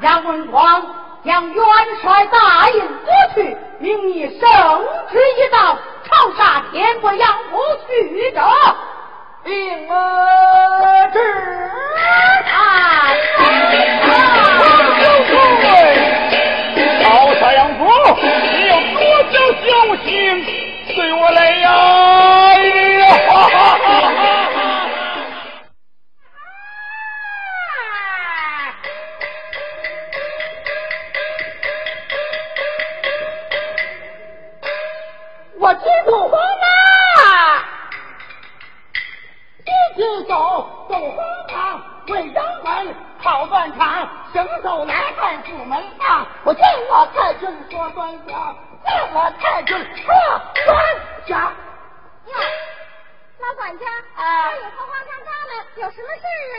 杨文广将元帅大印夺去，命你圣旨一道，朝杀天国杨府去者。领儿旨啊！曹太阳府，你有多少孝心，随我来呀！我金土皇啊！一起走走荒唐，为张门跑断肠，行走来看府门上。我见我太君说端详，见我太君说端详。哟，老管家，啊这有花花干干的，有什么事啊？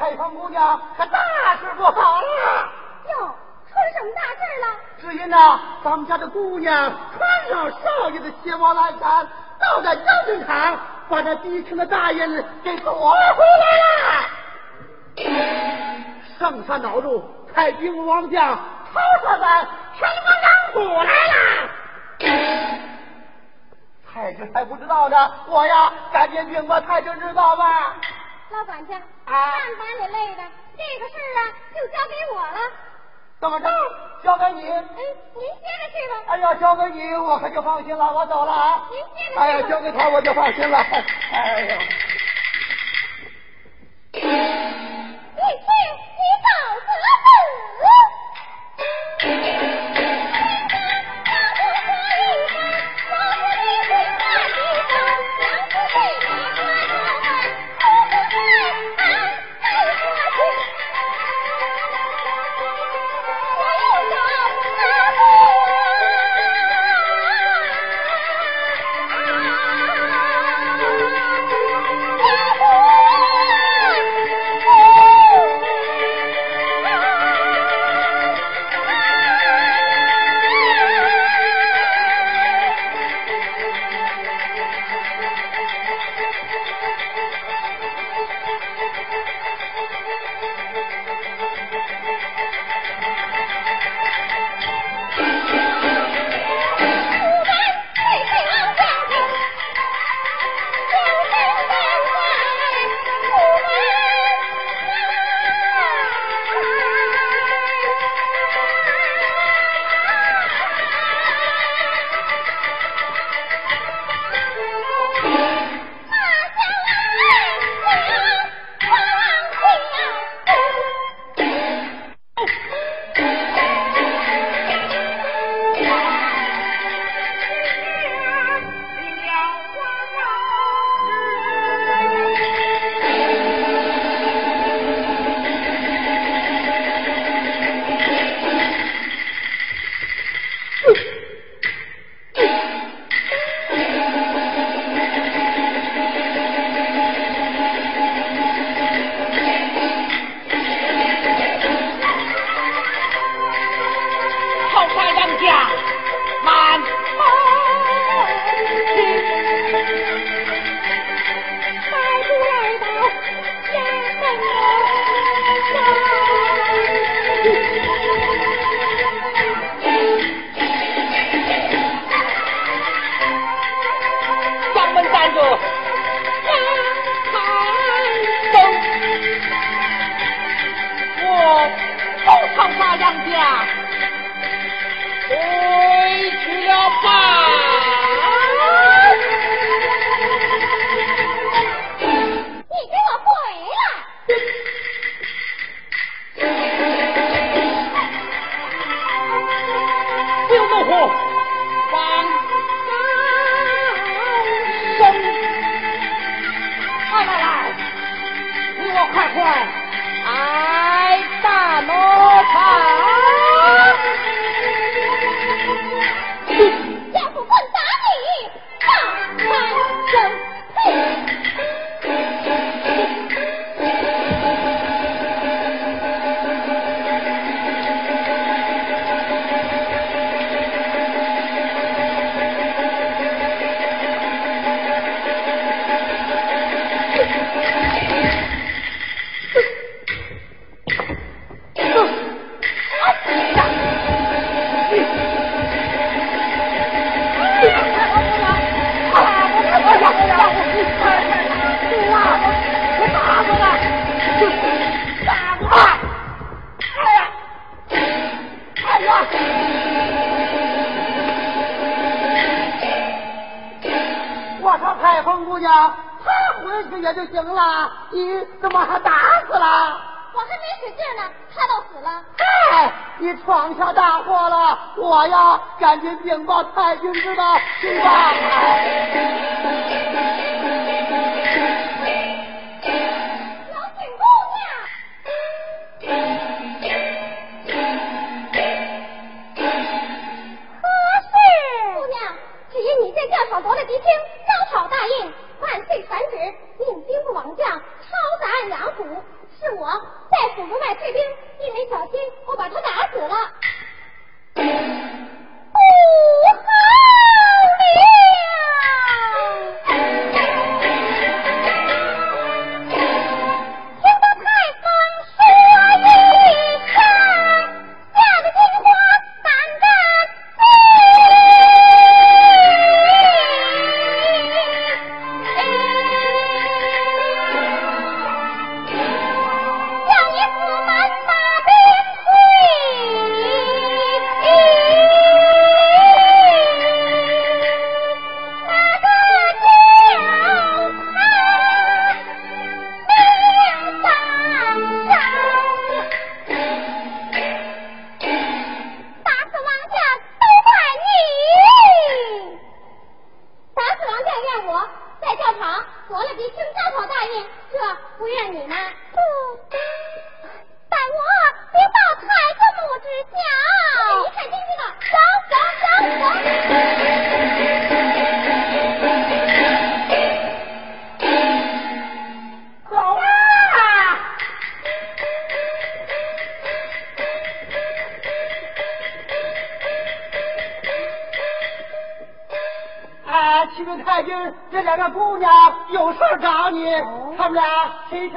太皇姑娘可大事不好了！哟，出了什么大事了？只因呐，咱们家的姑娘穿上少爷的鞋帽蓝衫，倒在将军场，把那低沉的大印给夺回来了。上山恼怒，派兵王将曹社长全国杨府来了。太君还不知道呢，我呀，赶紧禀报太君知道吧。老管家，啊干把你累的，这个事儿啊，就交给我了。怎么着？交给你？哎，您接着去吧。哎呀，交给你，我可就放心了。我走了啊。您接着去吧。哎呀，交给他我就放心了。哎呀，你去，你找死！姑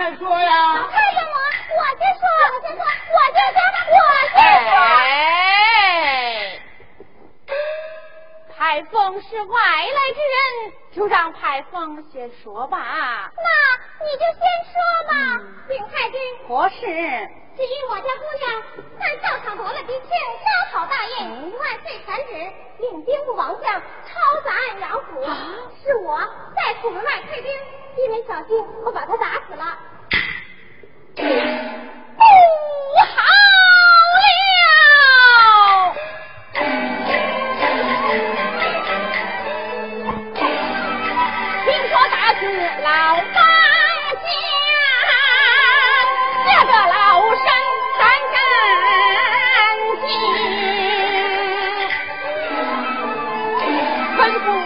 俩谁先说吩咐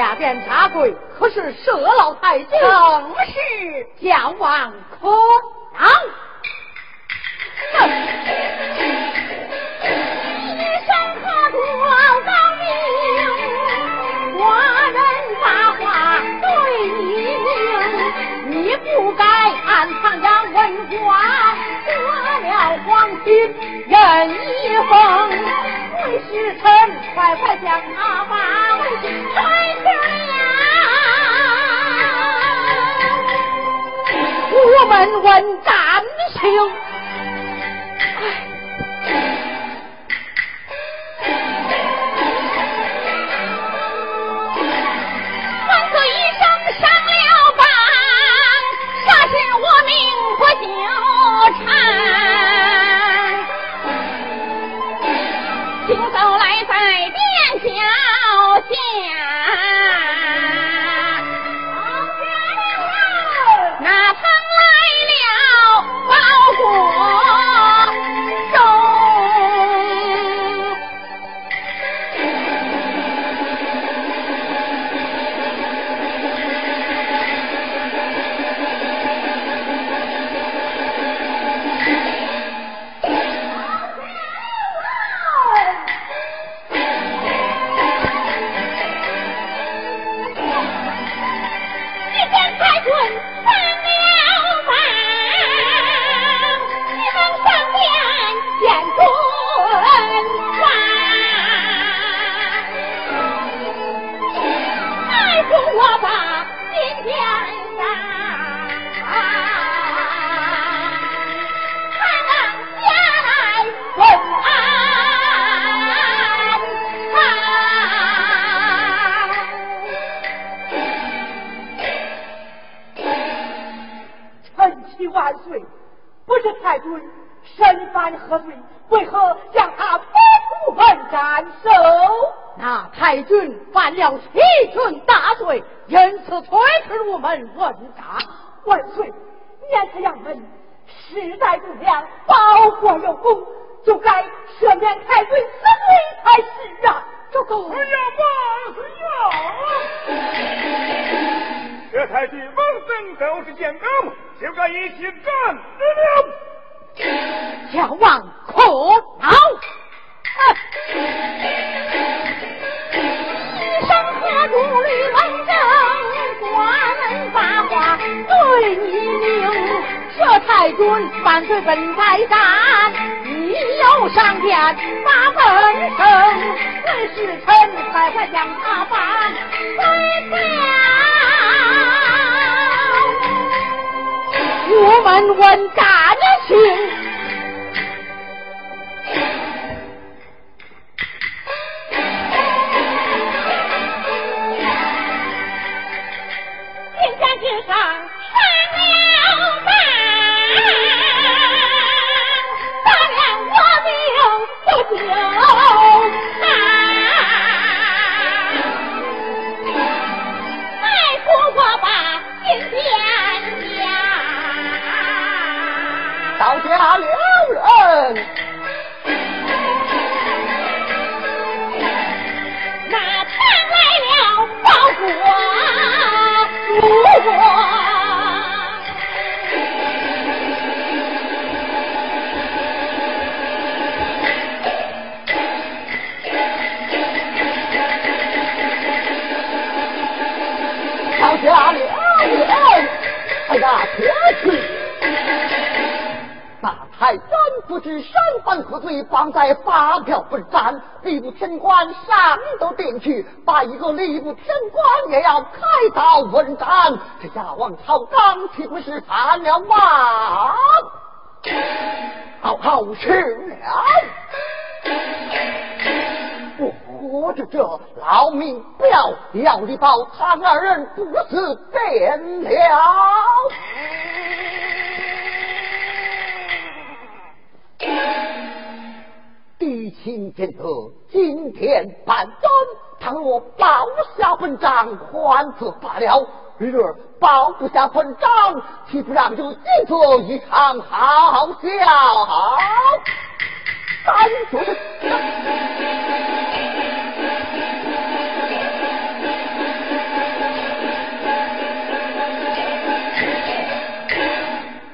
下边插嘴，可是佘老太君正是姜王婆，你可多高明，寡人话对你明，你不该暗藏杨文。做了皇亲任一峰，为使臣快快将他把位抬正了，我们问战情。何罪？为何将他百户门斩首？那太君犯了欺君大罪，因此推迟入门问答。万岁，念他杨门世代不良，保国有功，就该赦免太君死罪才是啊！周公，哎呀妈呀！太君、王声都是将功，就该一起斩了。叫王可恼！一声喝住李文正，官门发话对你令，佘太君犯罪本该斩，你又上殿把本生。问使臣快快将他放回家。我问问大娘心天下上上了大我命不了人。那传来了报国祖国。到家了人，哎呀，还真不知身犯何罪，绑在发票本斩，吏部天官上都定去，把一个吏部天官也要开刀问斩。这下王朝刚岂不是犯了王？好好吃了！我活着这老命不要，要你保他二人不死便了。地亲见得今天办斩，倘若报下本章，还则罢了；日儿报不下本章，岂不让就见作一场好笑？三绝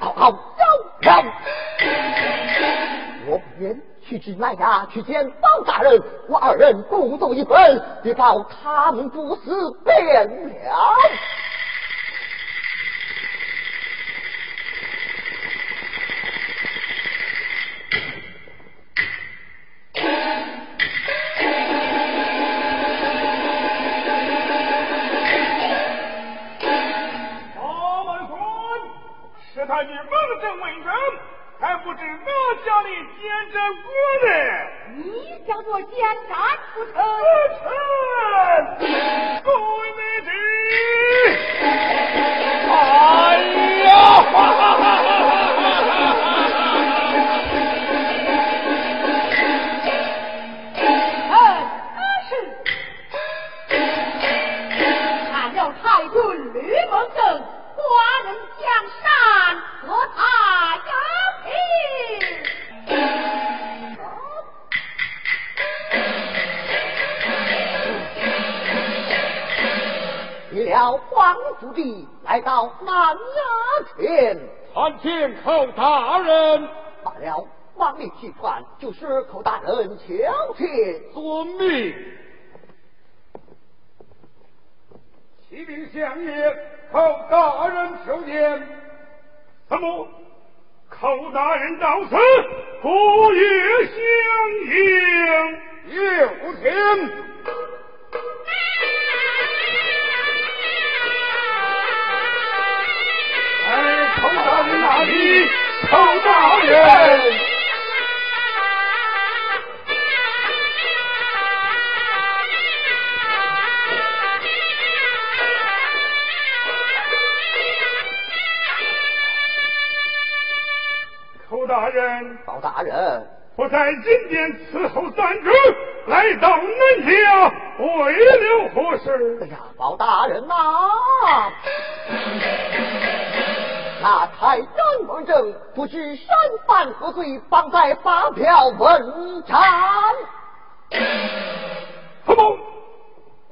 好好笑笑。去至南衙去见包大人，我二人共奏一本，别保他们不死便了。大满孙，是他与蒙正为证，还不知我家里奸诈过呢？你叫做奸诈不成？不成，各位美女，哎呀，哈哈哈哈吕蒙正，寡人江山和为了皇福地，来到南衙前，参见寇大人，罢了。王令去传，就是寇大人求见。遵命。启禀相爷，寇大人求见。什么？寇大人到此，不也相迎。有请。里？寇大人。寇大人，包大人，我在金殿伺候三主，来到南家，为了何事哎？呀，包大人！呐、那太真蒙正不知身犯何罪，放在发票问斩。何某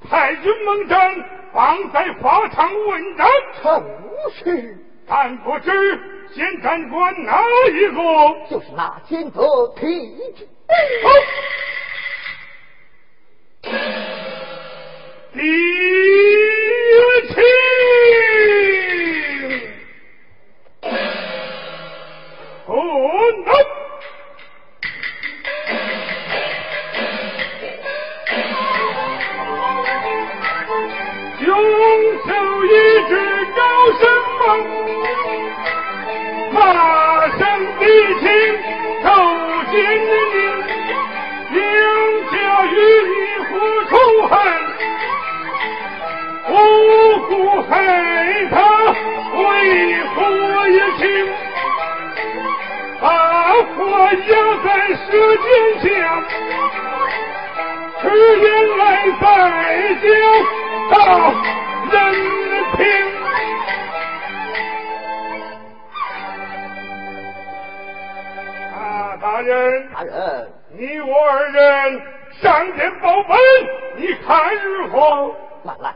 太君蒙正放在法场问斩，正是，但不知监斩官哪一个？就是那奸贼提之。敌情。雄手一指高声梦，马上敌情斗心火压在舌尖下，吃言来再教到人平。啊大人，大人，你我二人上殿报本，你看如何？来来，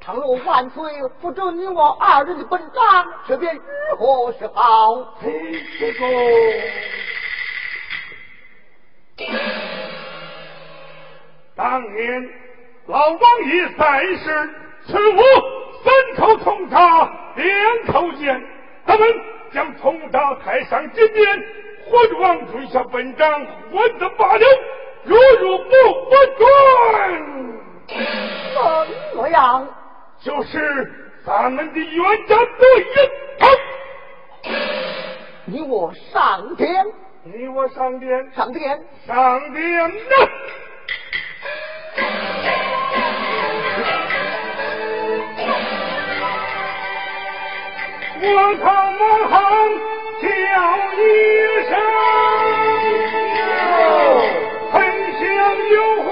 倘若万岁不准你我二人的本章，这便如何是好？这个。当年老王爷在世，此物三口铜铡，两口剑，他们将铜铡抬上金殿，还王准下本章，或者罢了。如若不不准，怎么样？就是咱们的冤家对应。你我上殿，你我上殿，上殿，上殿呐？我靠马行叫一声，很想有话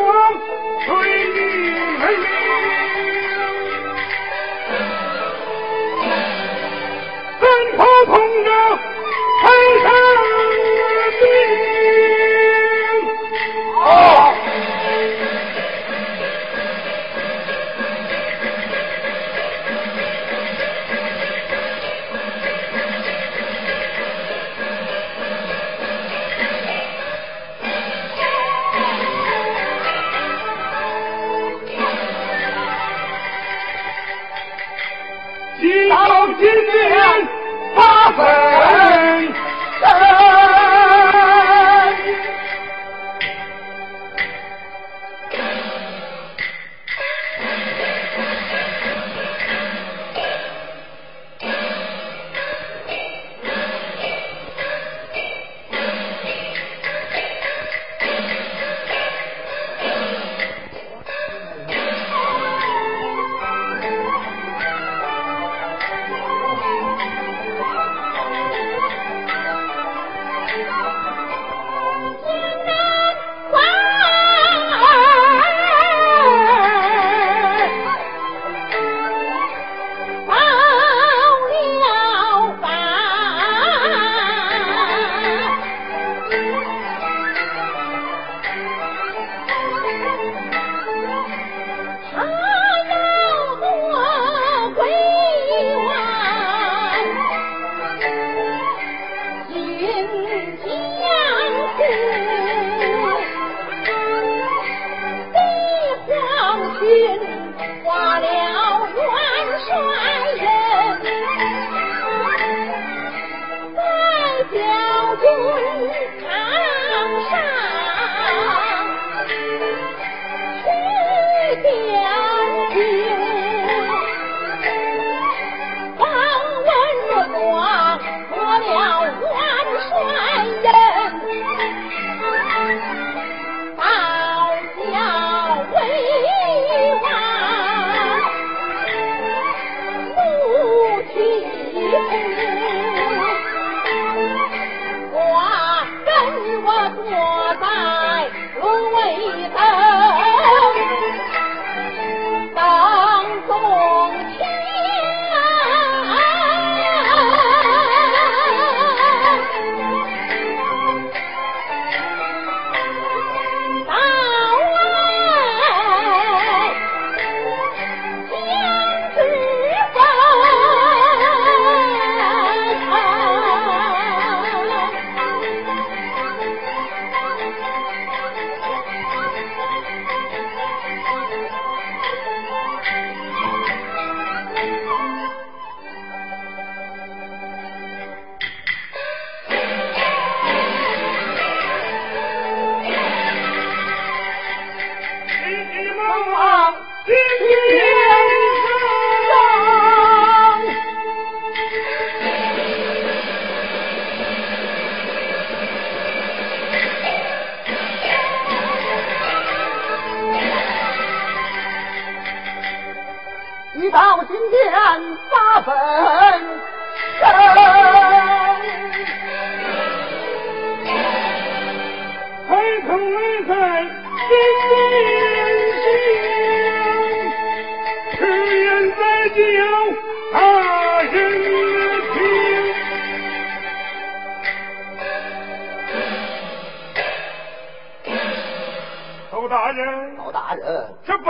对你们明，怎可同着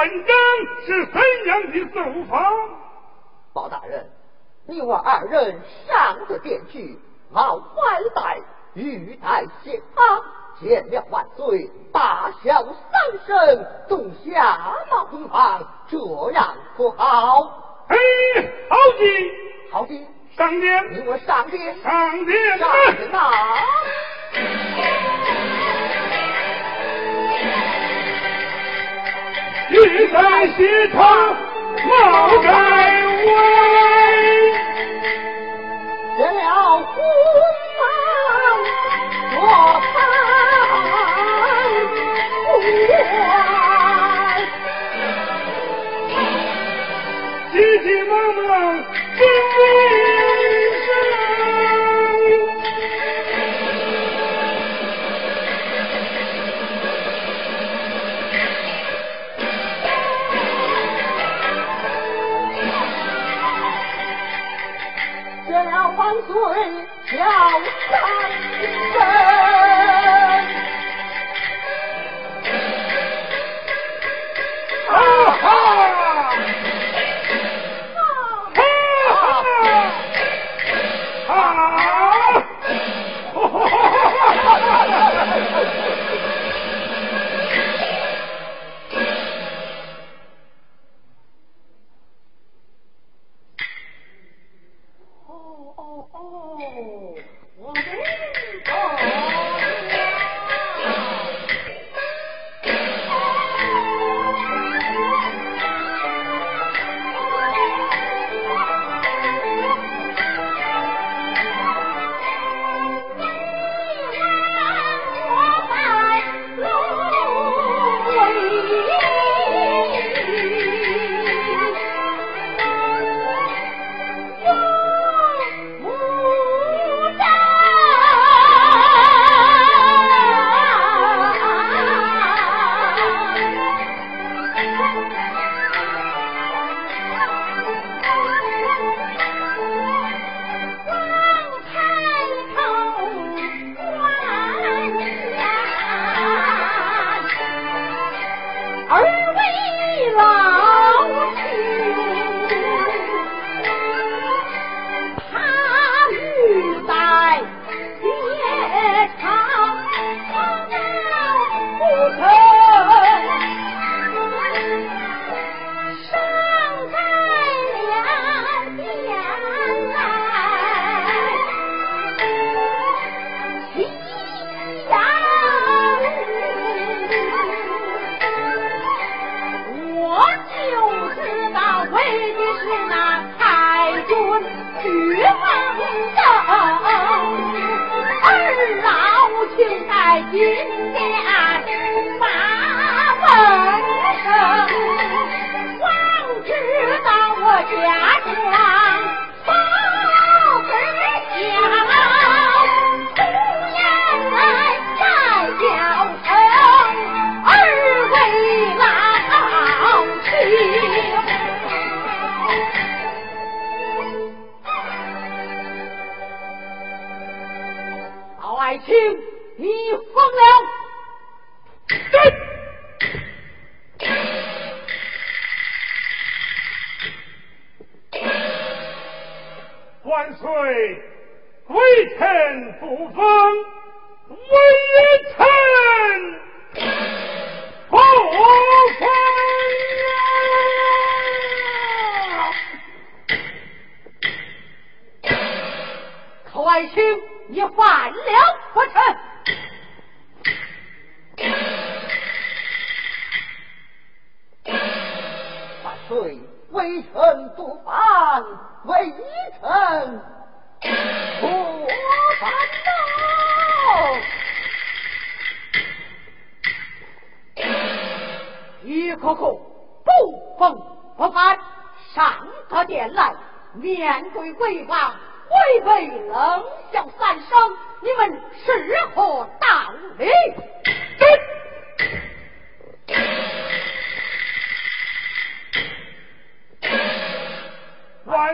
人，这本章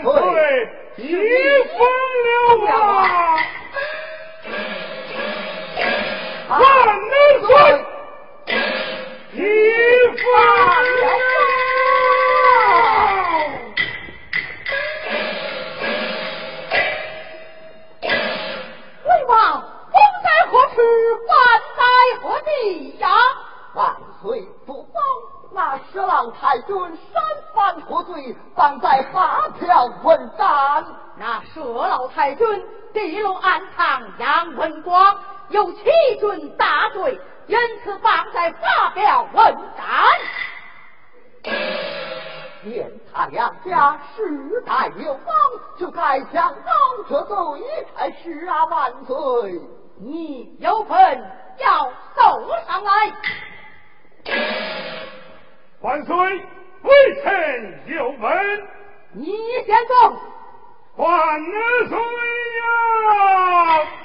万岁，你疯了太君地龙暗藏杨文广，有欺君大罪，因此方才发表文斩。见他两家世代有方，就该向高这罪开始啊万岁！你有份要奏上来。万岁，微臣有问。你先奏。万岁呀！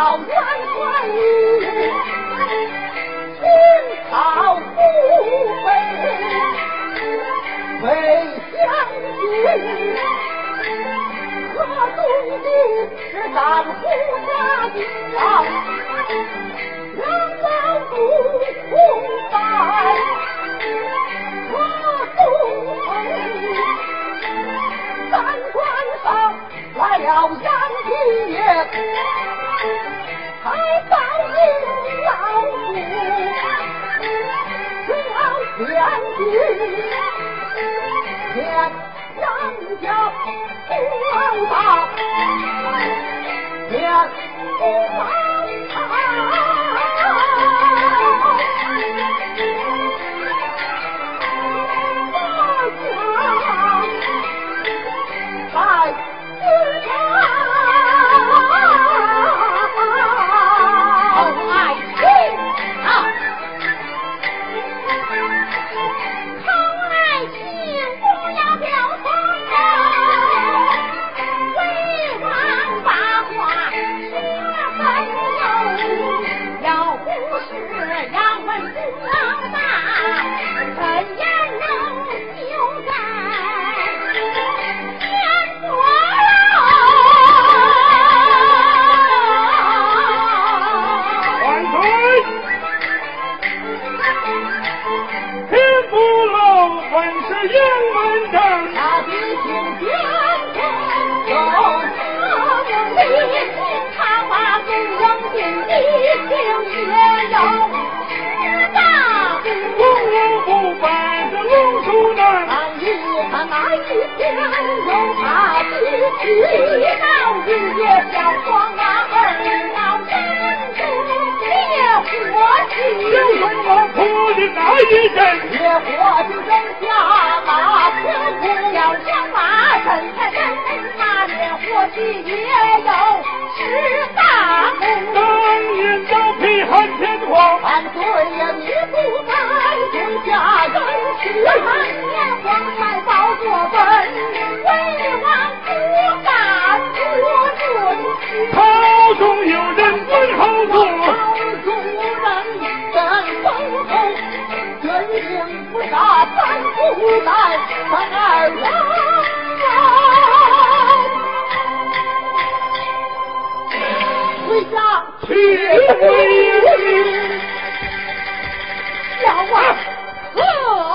老三官，青草不萎，为乡亲可兄的是咱护家的，两老祖宗在？三官上来了三金爷。才拜老父老天地天上一道天看那一天有他的去到日夜相双啊，二老人中烈火气。小孙老婆的那一阵，烈火就扔下马，天空要上马，真才真那烈火气也有十大功。当年招聘汉天皇，万岁呀，你不在天下人世，满年皇太保作本，为王不敢做准。朝中有人问后座，朝中人真封侯，军令不杀三不在，三二人。回家去回要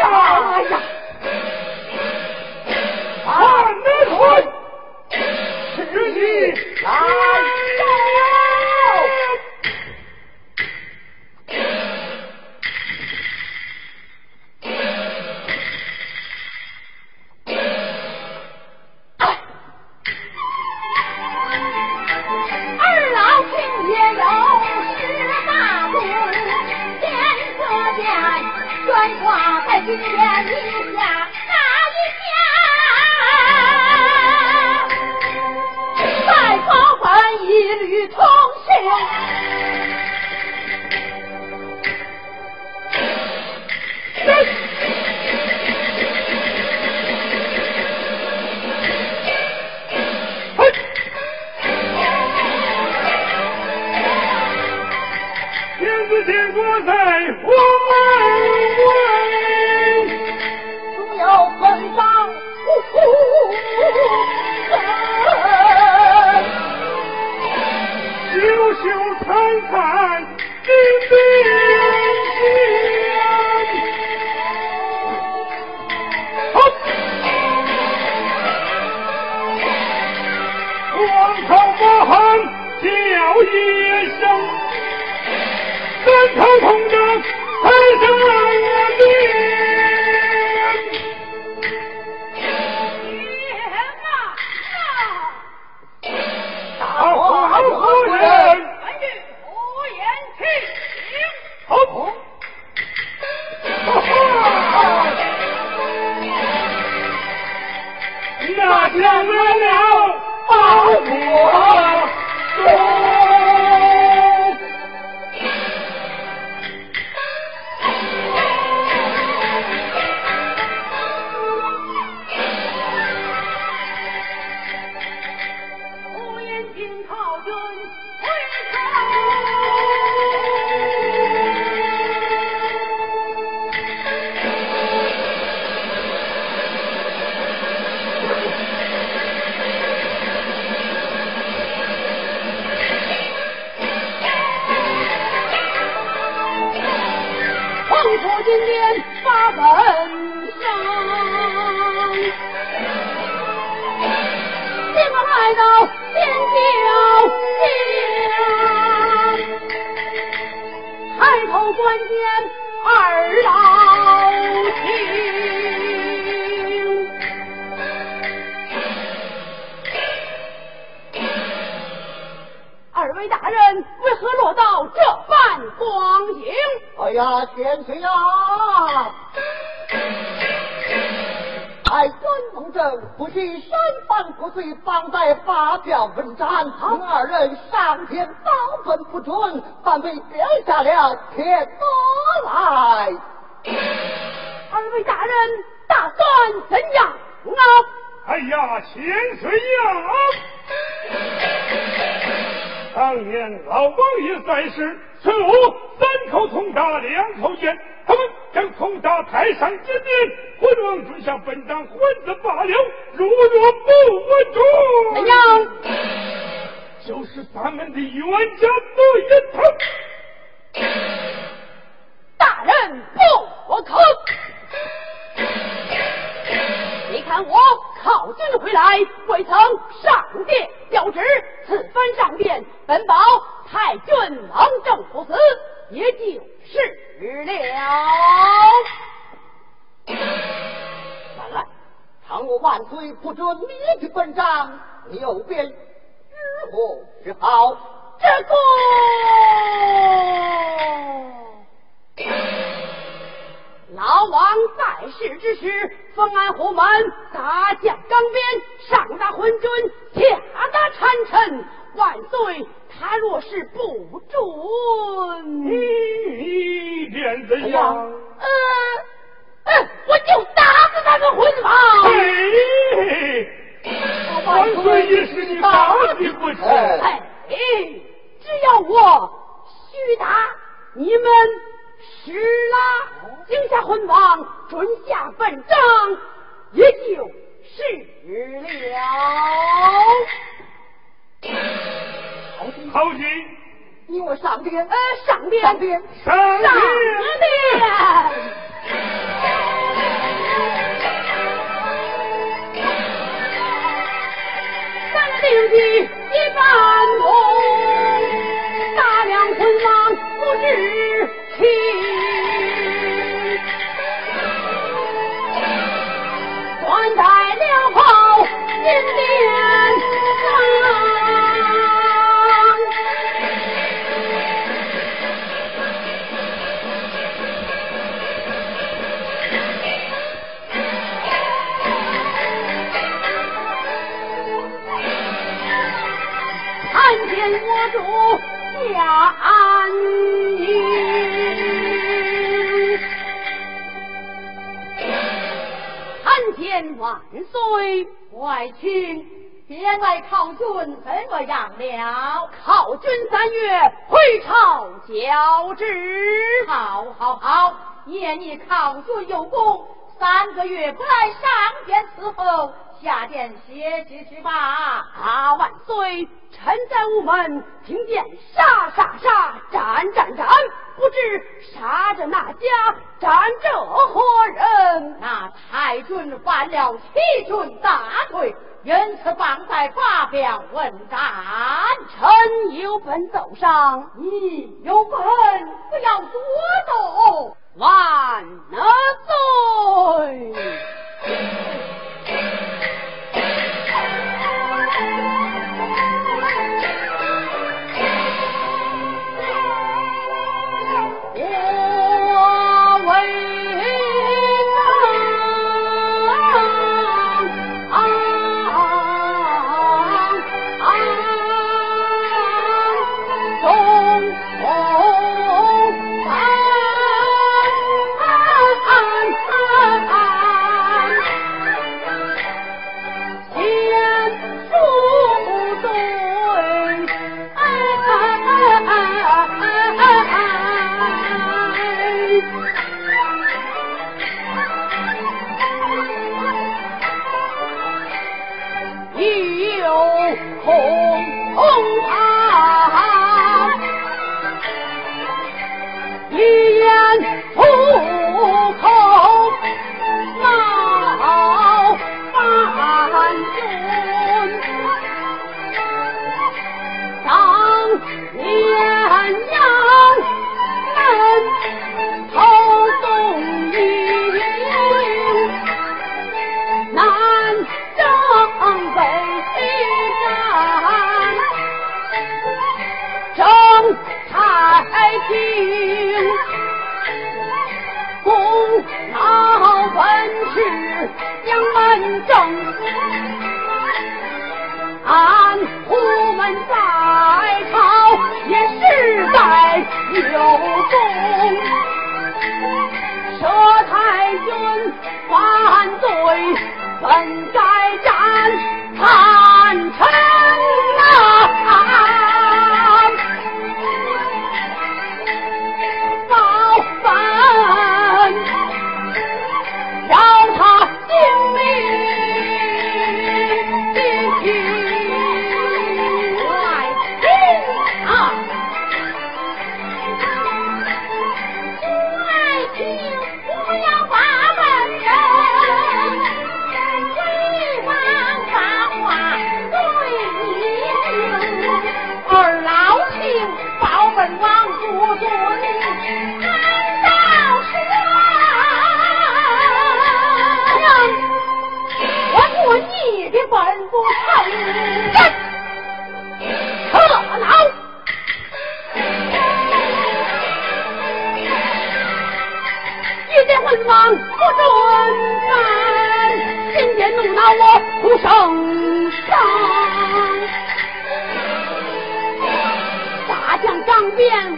哎呀！呀！汉德顺，是你来一天一天，那一天，再黄昏，一缕童心。呀，千岁呀！哎，官封公正，不许身犯不遂，方在发表文章。二人上天保本不准，反被贬下了天法来。二位大人打算怎样啊？哎呀，千岁呀！当年老王爷在世，孙武三口铜铡，两口剑，他们将铜铡抬上金殿，昏王准下本章昏子罢了。如若不稳住，怎样？就是咱们的冤家对人头。大人不可！我靠军回来，未曾上殿调旨，此番上殿本保太君王正不死，也就是了。看来，倘若万岁不准你去本章，又便如何是好？这个。老王在世之时，封安虎门，大将钢鞭，上打昏君，下打谗臣。万岁，他若是不准，你便怎样？呃呃，我就打死那个昏王！嘿，万岁也是你打的不成？哎，只要我虚打，你们。是啦，惊下昏王，准下本章，也就是了。好军，你我上殿，呃，上殿，上殿，上殿。三令旗一般通，参。见万岁，外卿，边外考军怎么样了？考军三月回朝交旨。好，好，好，念你考军有功，三个月不来上殿伺候，下殿歇息去吧。啊，万岁，臣在午门听见杀杀杀，斩斩斩。不知杀着哪家，斩着何人？那太君犯了欺君大罪，因此绑在发表问斩。臣有本奏上，你有本，不要多动。万岁。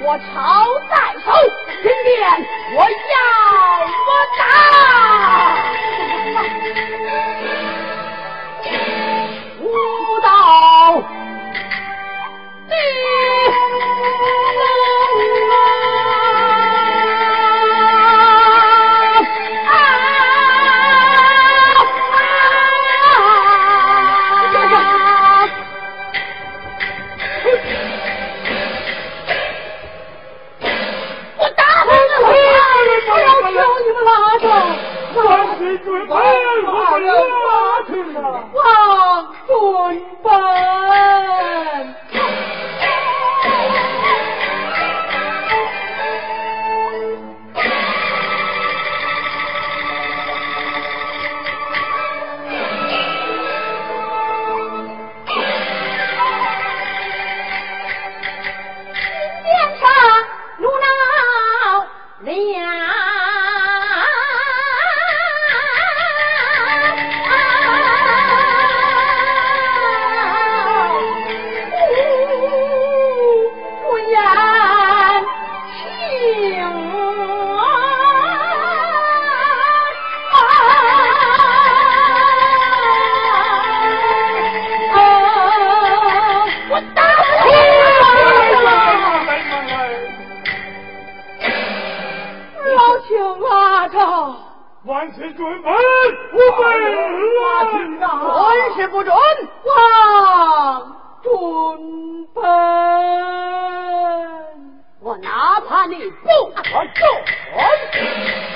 我朝在手今天我要你不可救。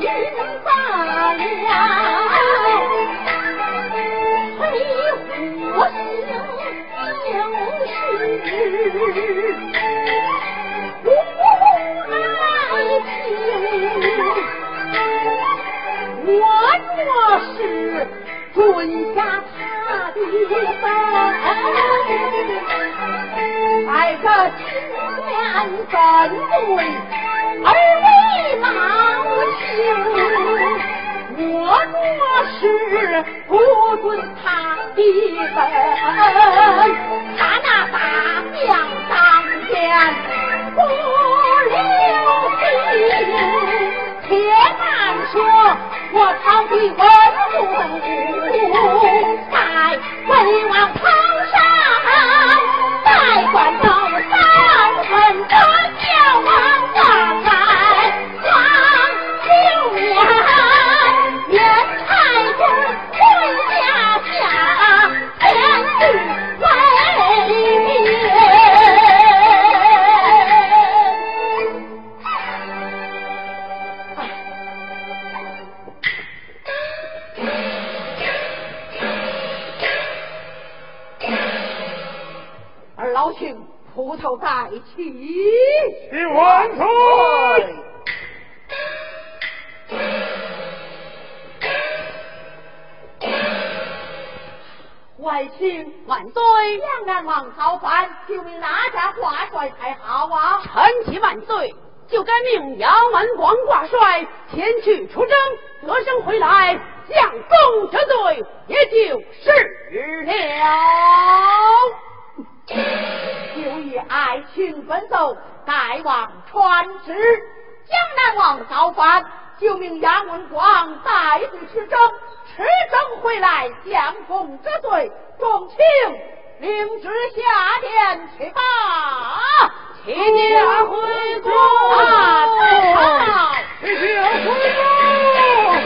应罢了黑虎刑就是无爱情我若是跪下他的恩在这金殿反对而为难听我若是不准他的本他那大将当前不留心且慢说我操的文武武再王就命哪家挂帅才好啊？臣启万岁，就该命杨文广挂帅前去出征，得胜回来，将功折罪，也就是了。就以爱卿奔奏，大王传旨：江南王造反，就命杨文广带队出征，持征回来，将功折罪，重卿。领旨下殿去吧启禀回宫启禀回宫。